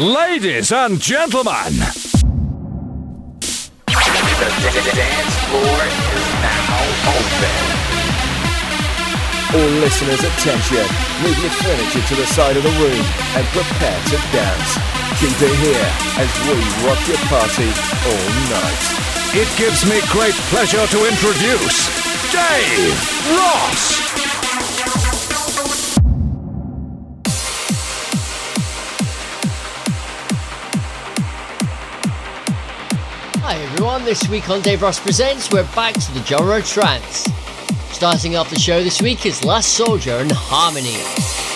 Ladies and gentlemen, The dance floor is now open. All listeners, attention. Move your furniture to the side of the room and prepare to dance. Keep it here as we rock your party all night. it gives me great pleasure to introduce Dave Ross. This week on Daveros Presents, we're back to the genre trance. Starting off the show this week is Last Soldier and Harmony.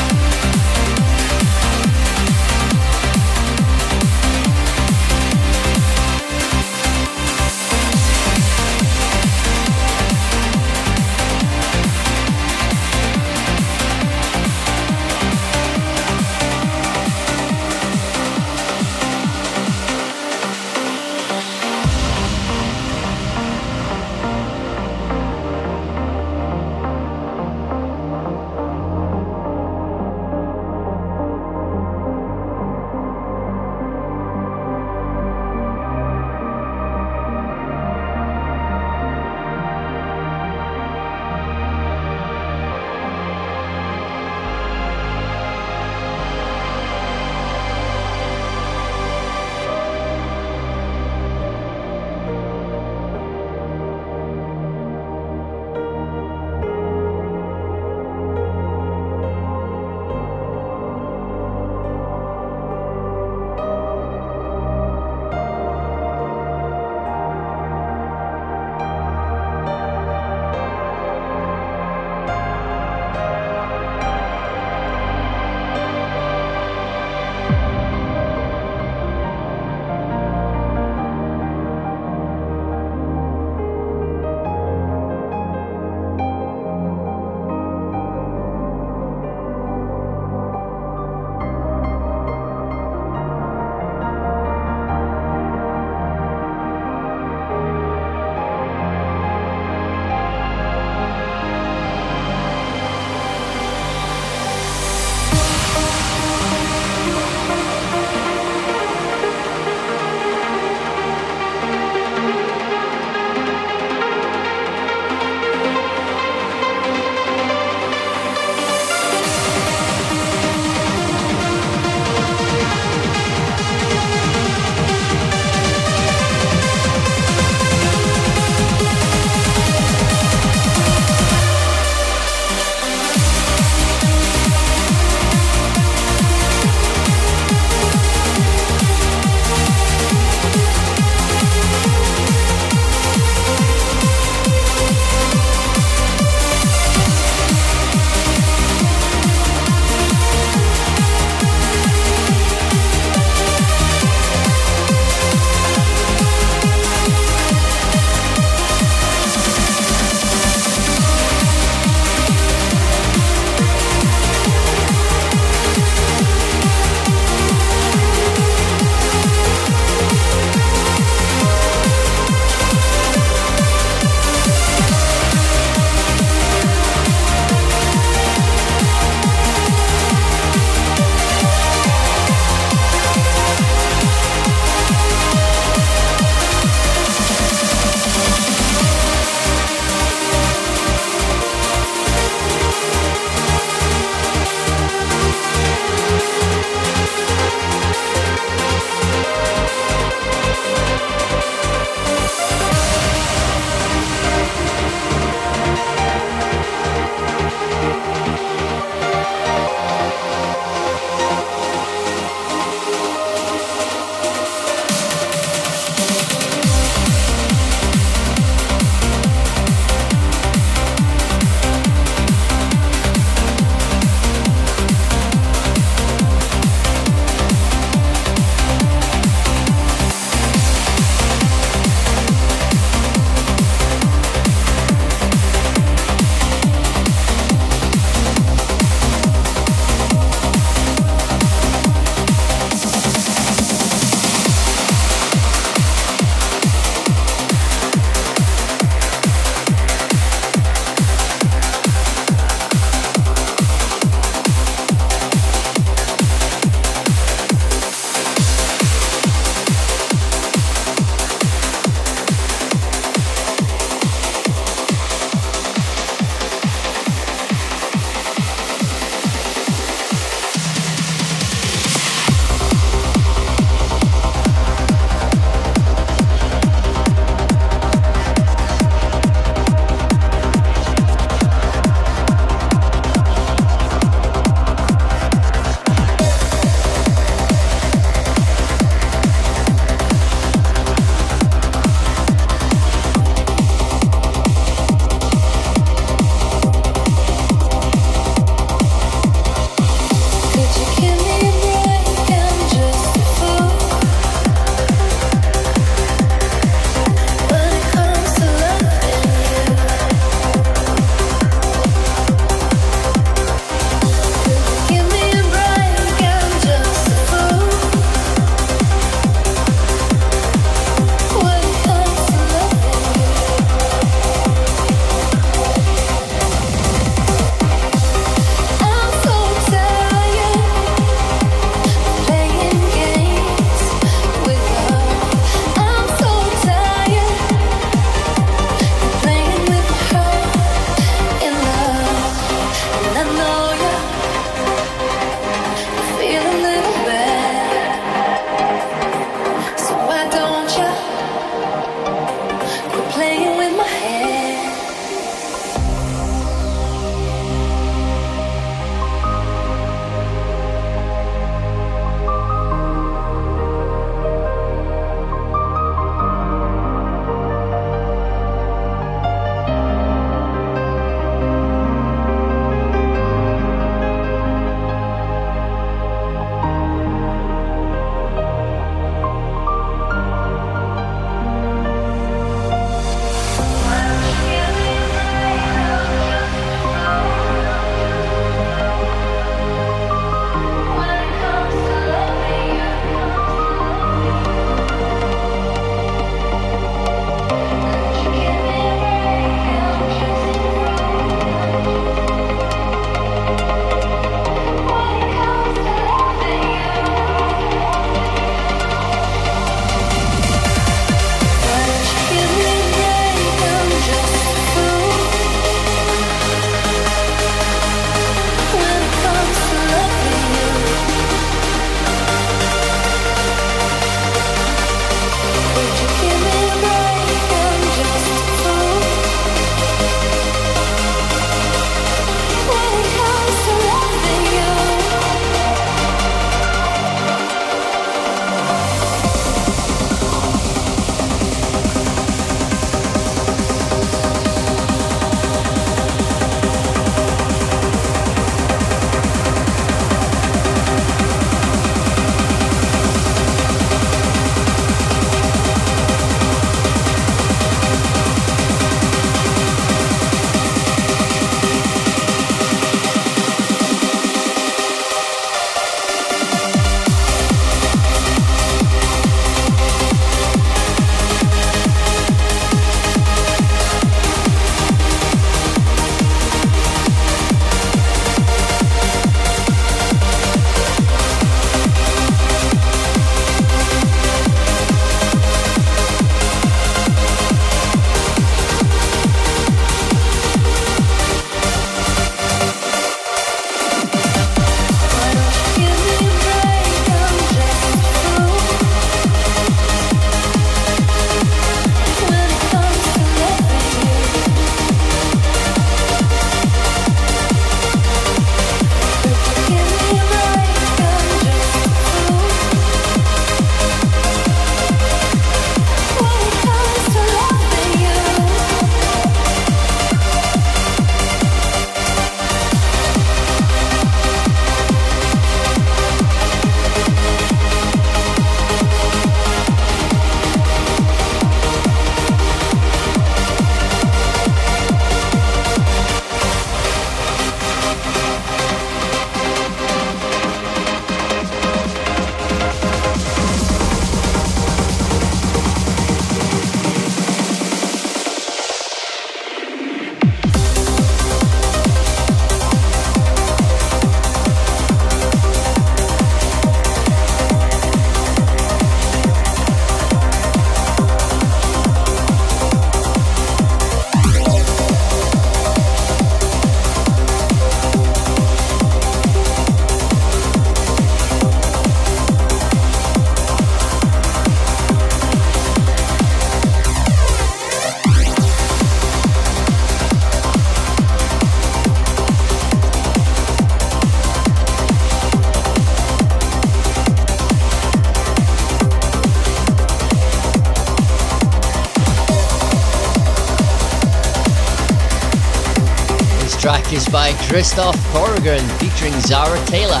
Is by Christoph Thorgren featuring Zara Taylor,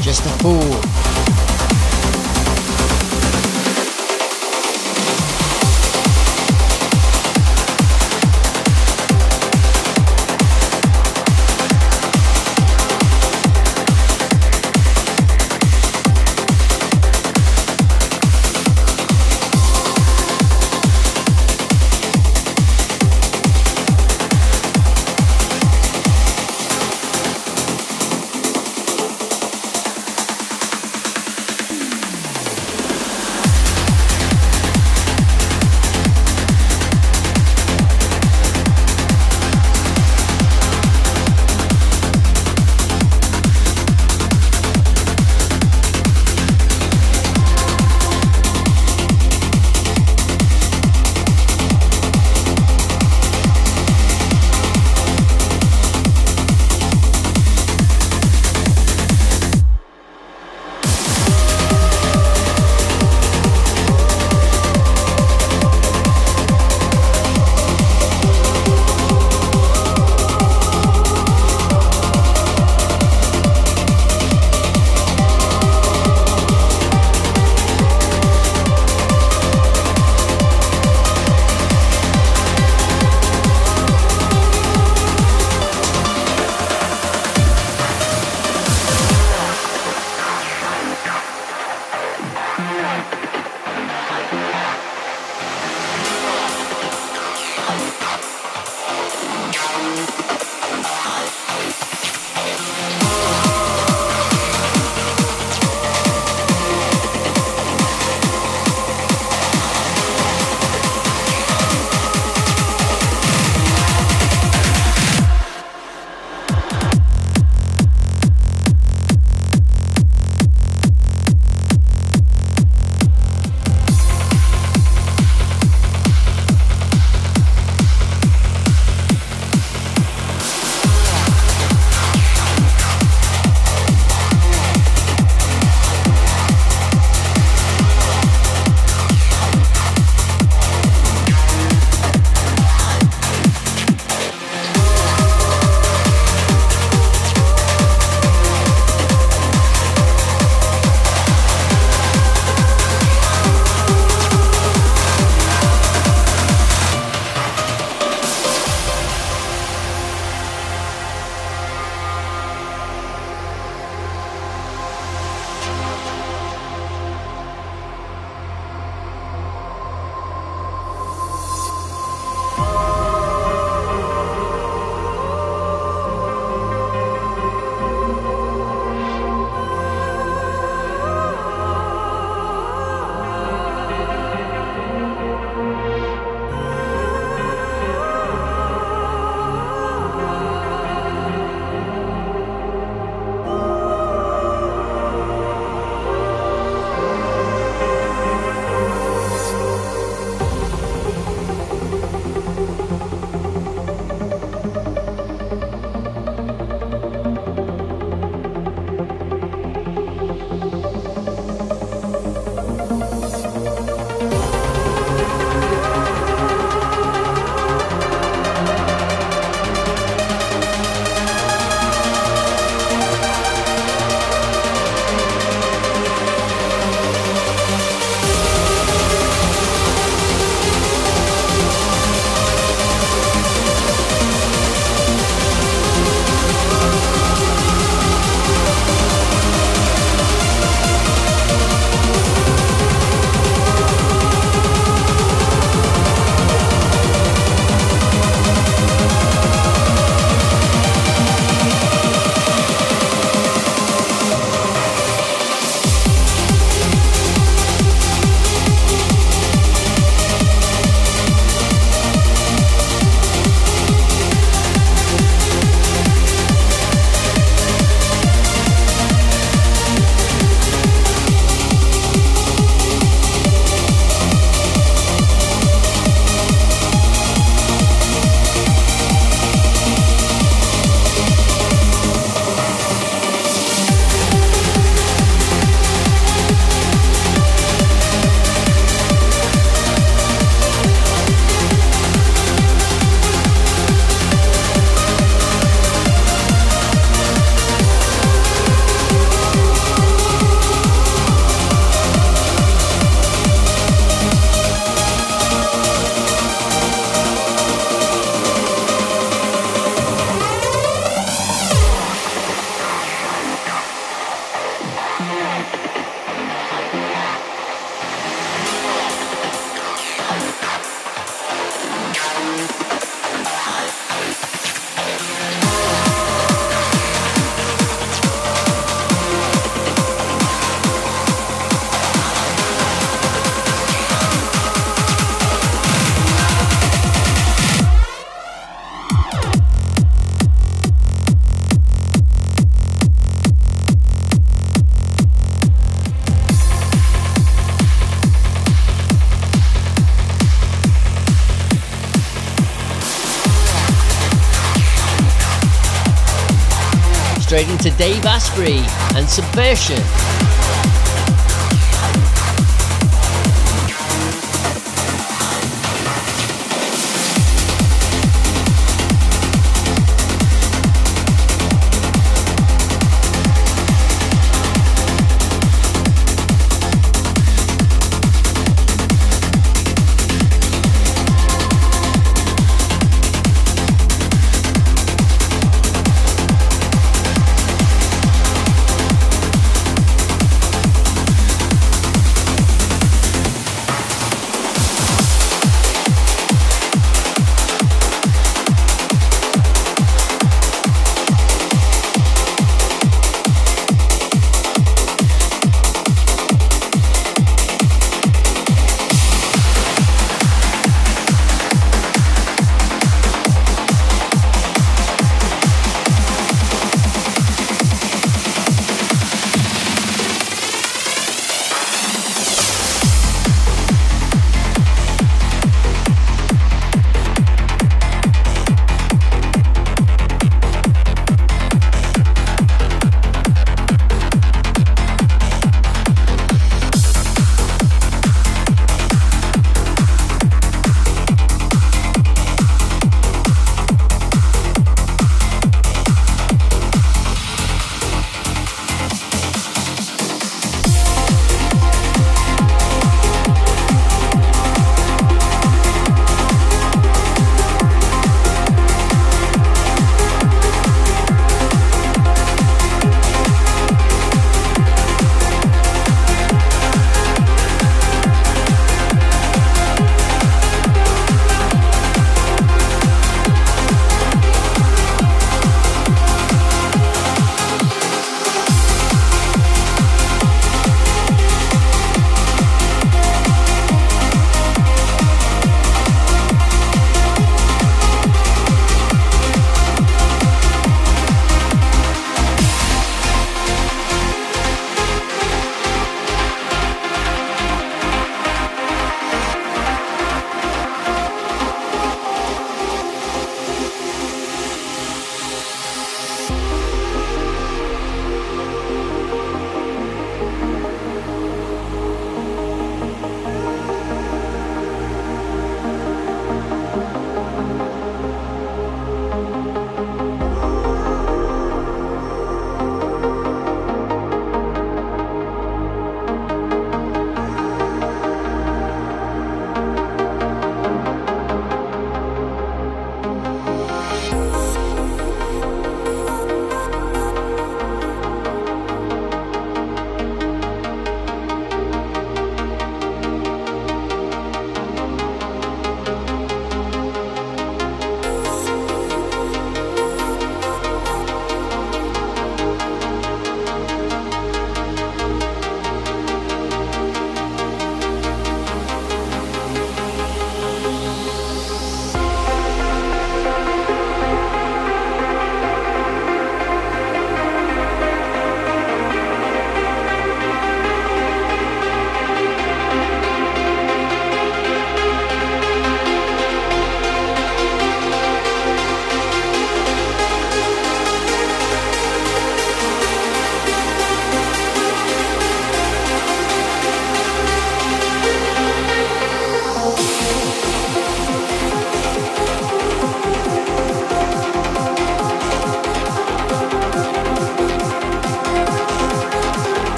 Just a Fool. Into Dave Asprey and Subversion.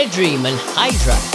Airdream and Hydra.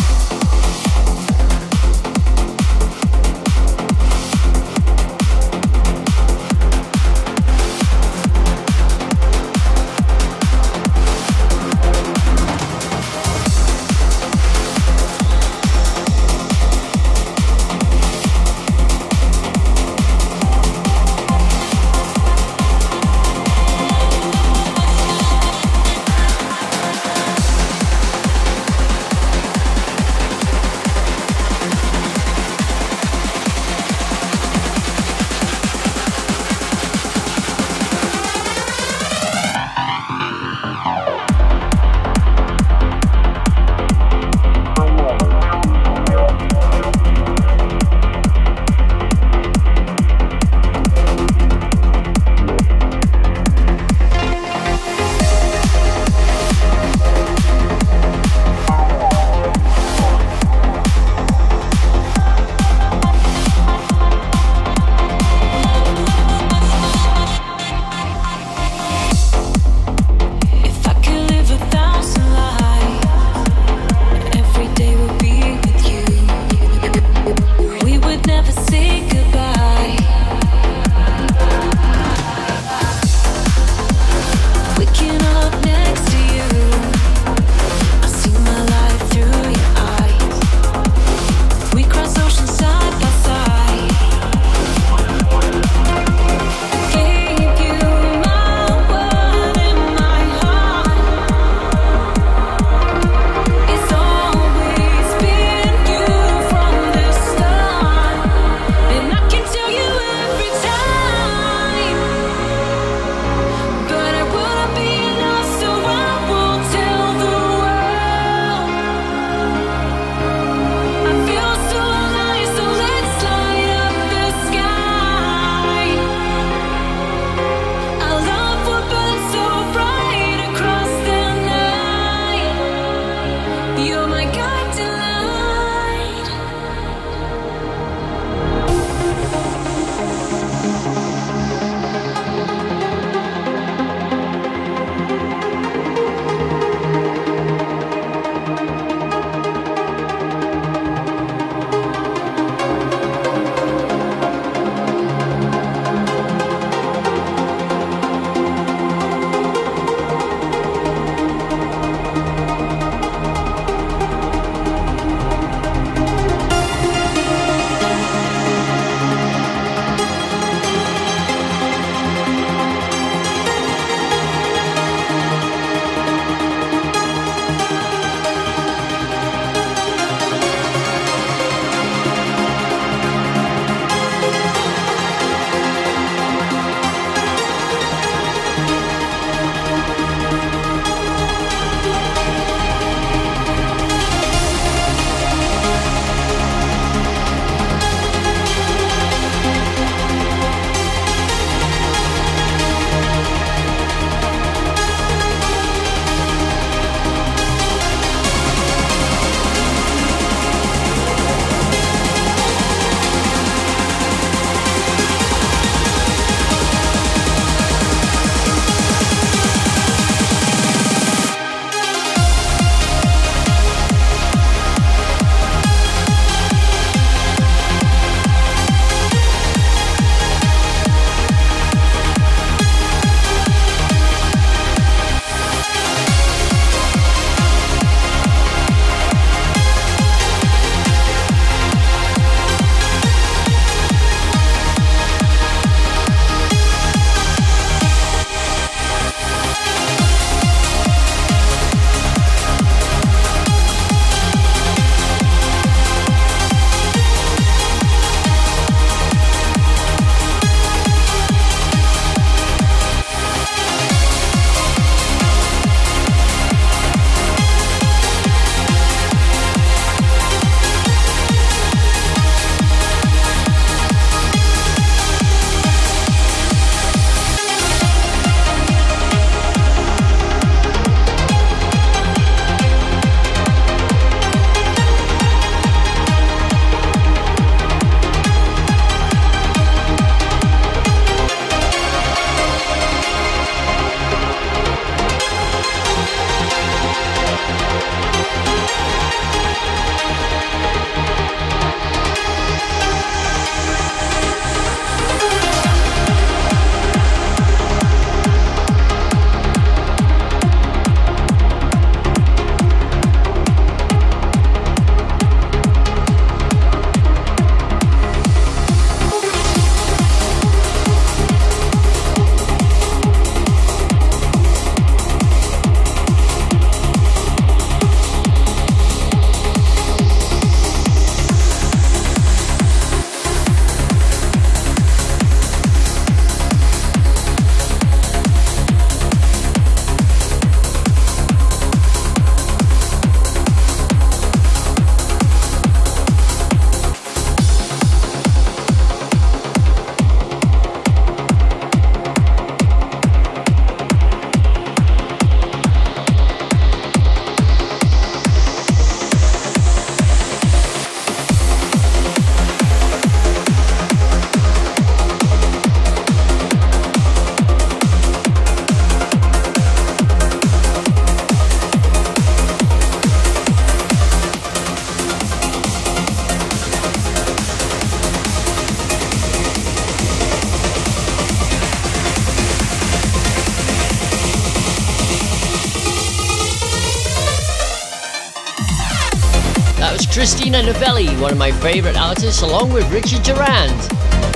Christina one of my favourite artists, along with Richard Durand,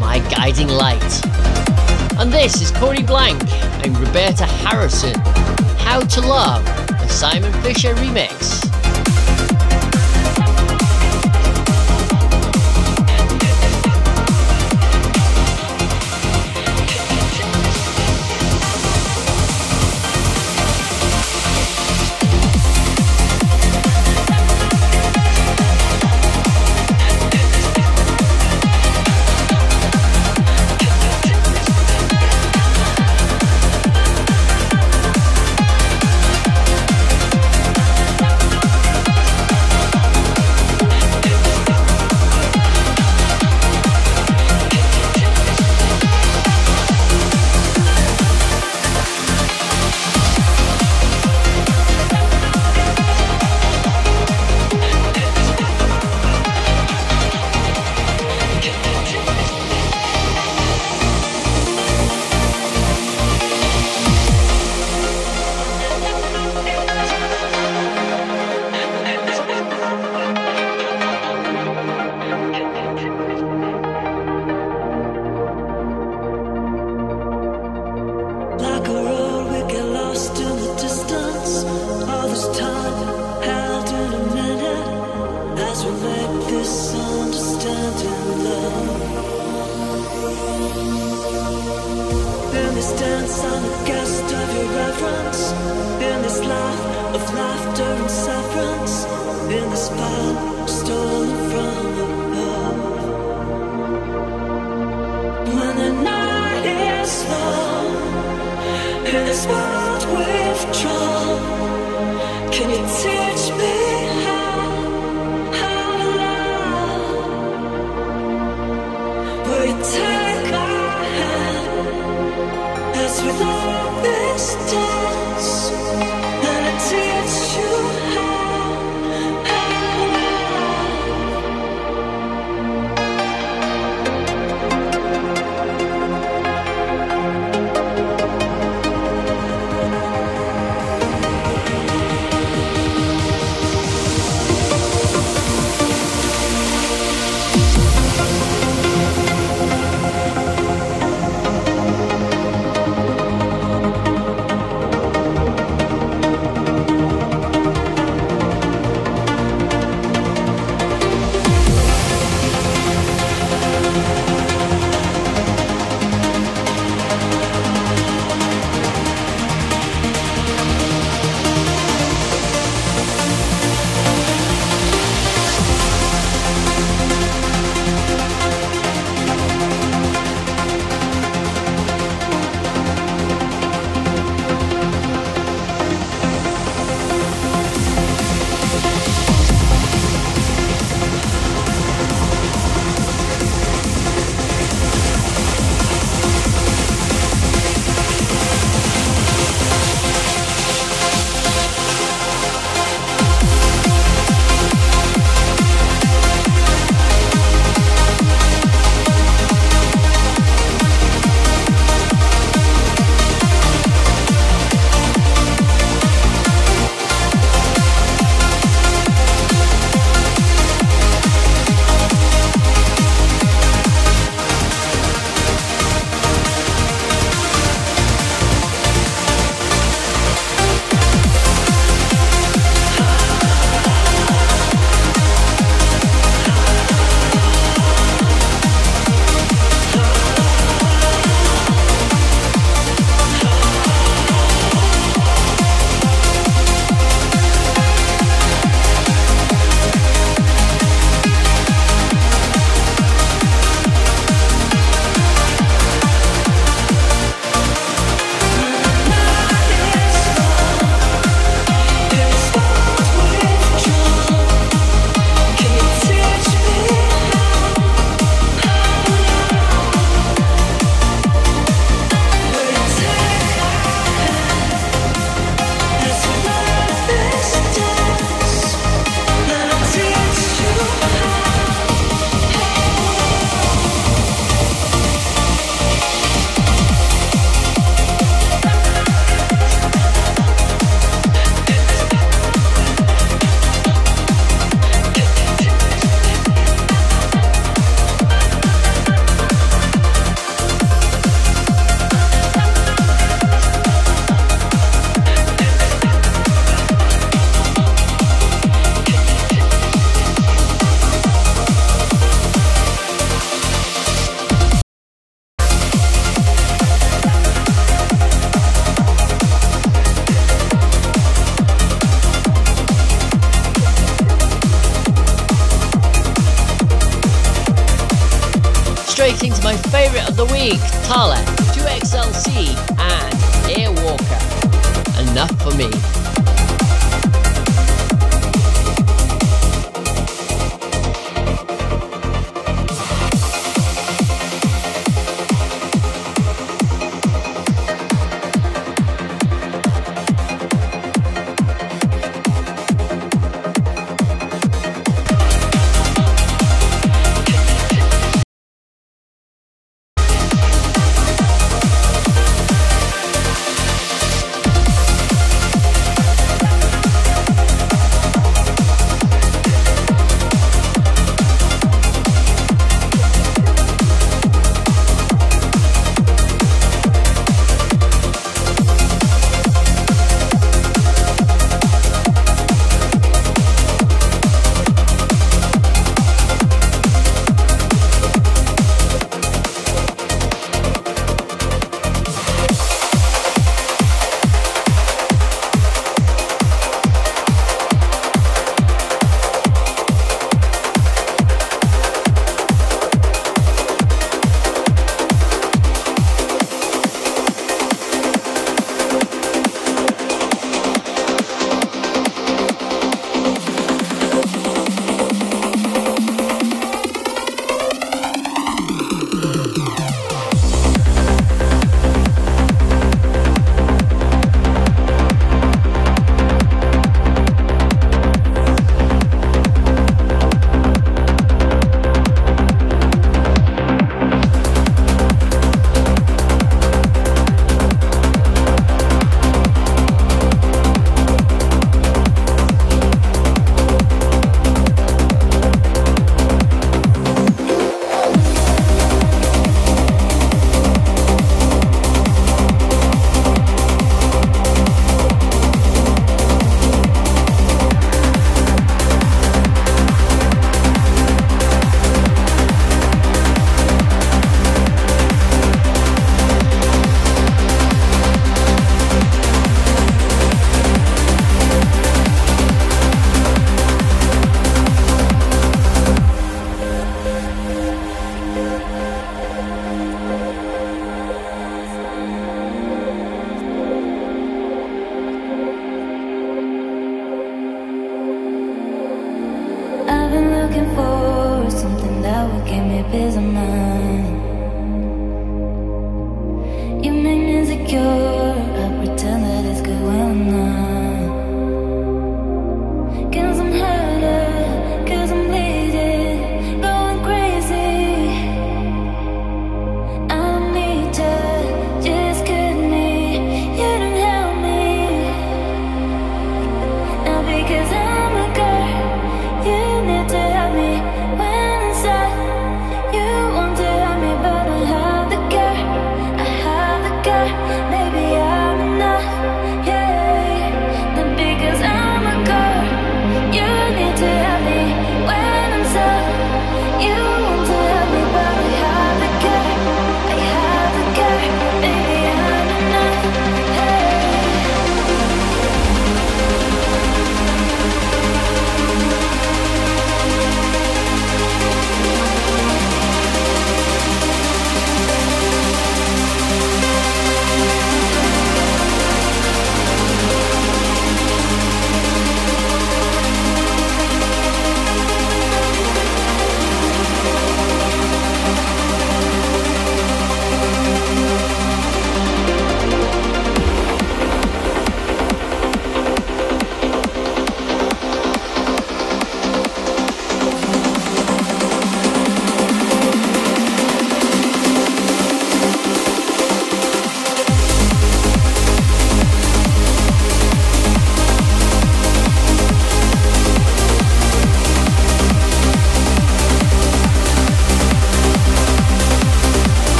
My Guiding Light. And this is Cody Blank and Roberta Harrison, How to Love, a Simon Fisher remix. through this dance.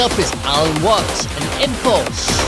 Up is Allen Watts and Impulse.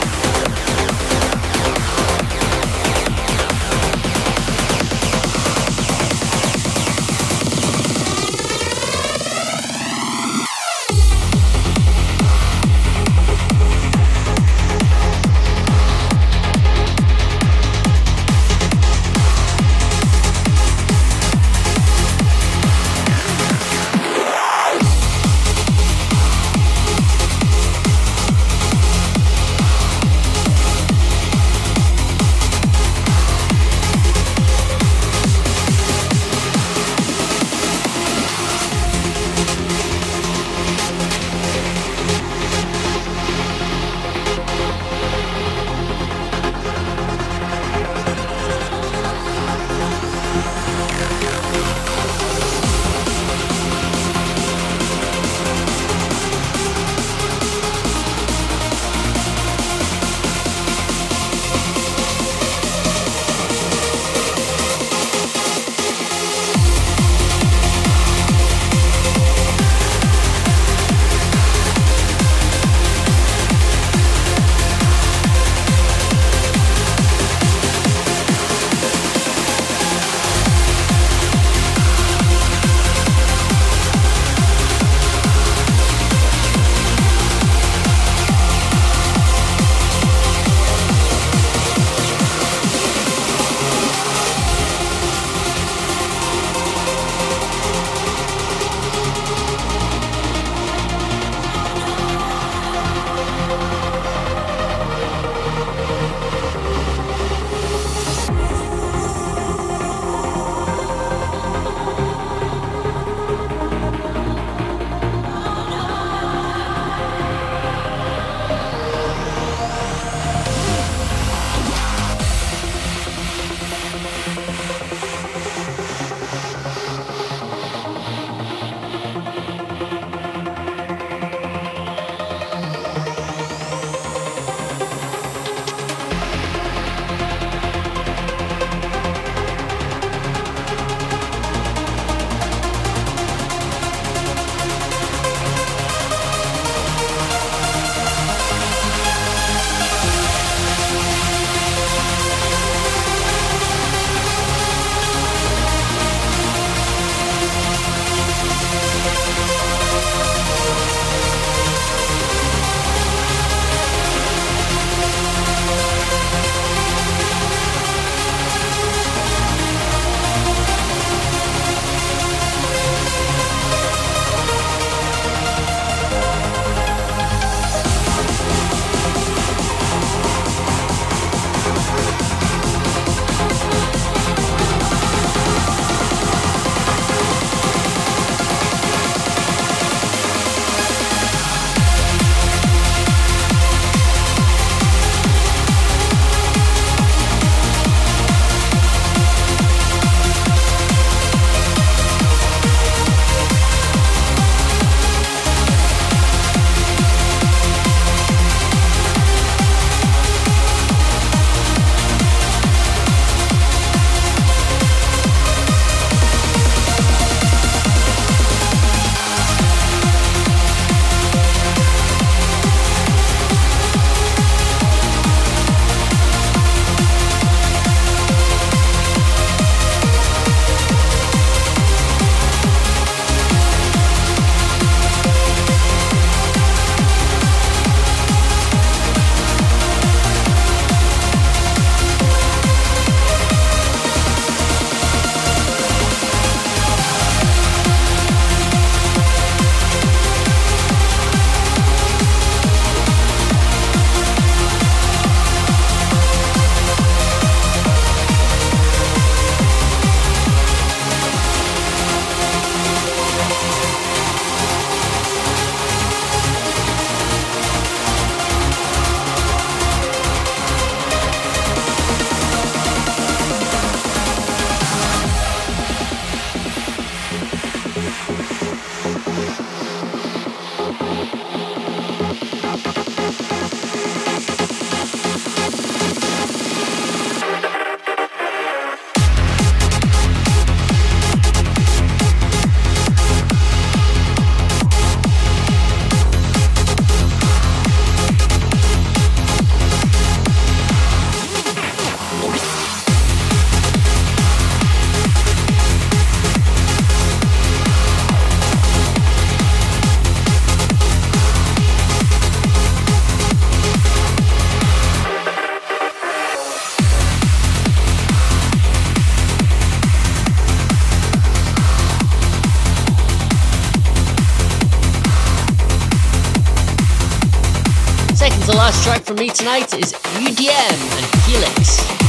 Track from me tonight is UDM and Helix.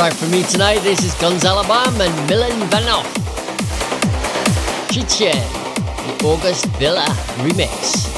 Track for me tonight, this is Gonzalo Bam and Milan Vanov. Chiche, the August Villa remix.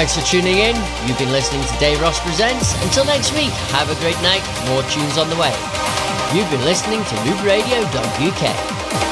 Thanks for tuning in. You've been listening to Daveros Presents. Until next week, have a great night. More tunes on the way. You've been listening to loopradio.uk.